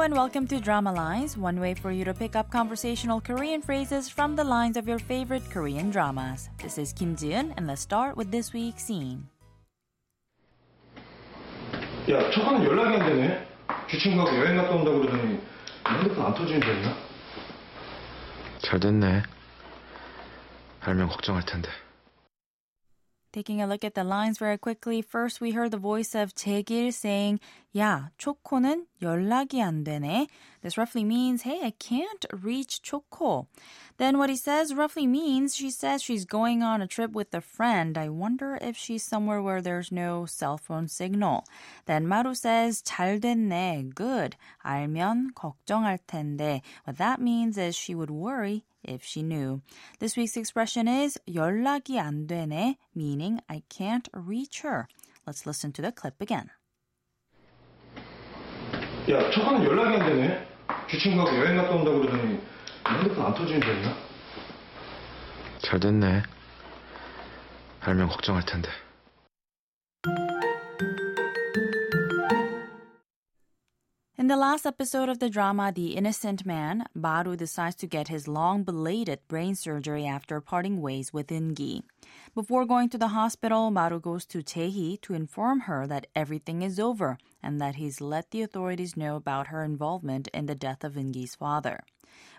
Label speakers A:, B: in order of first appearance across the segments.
A: And welcome to Drama Lines, one way for you to pick up conversational Korean phrases from the lines of your favorite Korean dramas. This is Kim Jiun, and let's start with this week's scene.
B: 야, 초코는 연락이 안 되네. 주친구하고 여행 갔다 온다고 그러더니 핸드폰 안 터지는 줄 알나?
C: 잘 됐네. 알면 걱정할 텐데.
A: Taking a look at the lines very quickly, first we heard the voice of Jaegil saying, 야, 초코는 연락이 안 되네. This roughly means, hey, I can't reach Choco. Then what he says roughly means she says she's going on a trip with a friend. I wonder if she's somewhere where there's no cell phone signal. Then Maru says, 잘 됐네, good. 알면 걱정할 텐데. What that means is she would worry if she knew. This week's expression is 연락이 안 되네, meaning I can't reach her. Let's listen to the clip again.
B: 야, 초코는 연락이 안 되네. 주친구하고 여행 갔다 온다고 그러더니 핸드폰 안 터지는 줄 알나?
C: 잘 됐네. 알면 걱정할 텐데.
A: In the last episode of the drama The Innocent Man, Maru decides to get his long belated brain surgery after parting ways with Eungi. Before going to the hospital, Maru goes to Jae-hee to inform her that everything is over and that he's let the authorities know about her involvement in the death of Eungi's father.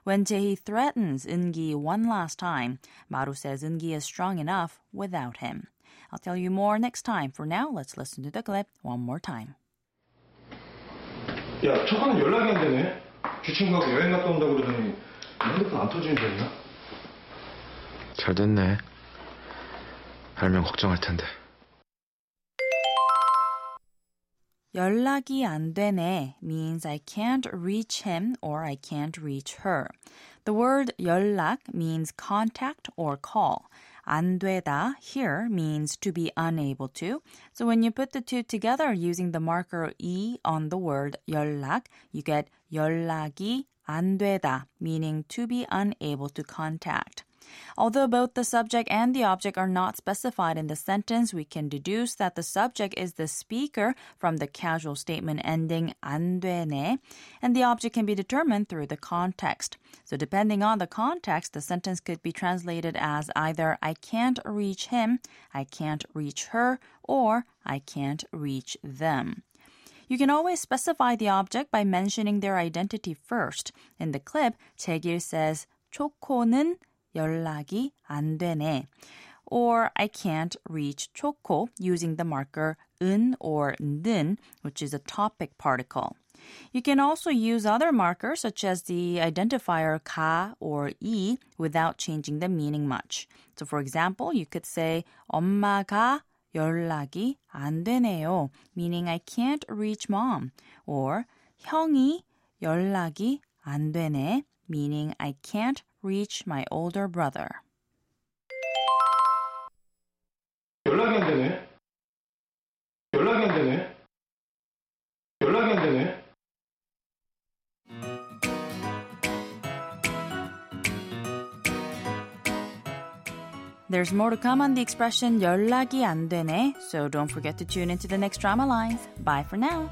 A: When Jae-hee threatens Eungi one last time, Maru says Eungi is strong enough without him. I'll tell you more next time. For now, let's listen to the clip one more time.
B: 야, 저거는 연락이 안 되네. 주친구하고 여행 갔다 온다고 그러더니 핸드폰 안 터지는 데 있나?
C: 잘 됐네. 알면 걱정할 텐데.
A: 연락이 안 되네 means I can't reach him or I can't reach her. The word 연락 means contact or call. 안 되다 here means to be unable to. So when you put the two together using the marker e on the word 연락, you get 연락이 안 되다, meaning to be unable to contact. Although both the subject and the object are not specified in the sentence, we can deduce that the subject is the speaker from the causal statement ending 안 되네, and the object can be determined through the context. So depending on the context, the sentence could be translated as either I can't reach him, I can't reach her, or I can't reach them. You can always specify the object by mentioning their identity first. In the clip, Jaegil says, 초코는 연락이 안 되네. Or I can't reach 초코 using the marker 은 or 는, which is a topic particle. You can also use other markers such as the identifier 가 or 이 without changing the meaning much. So for example, you could say 엄마가 연락이 안 되네요, meaning I can't reach mom. Or 형이 연락이 안 되네, meaning I can't reach my older brother.
B: 연락이 안 되네. 연락이 안 되네. 연락이 안 되네.
A: There's more to come on the expression 연락이 안 되네, so don't forget to tune into the next drama lines. Bye for now.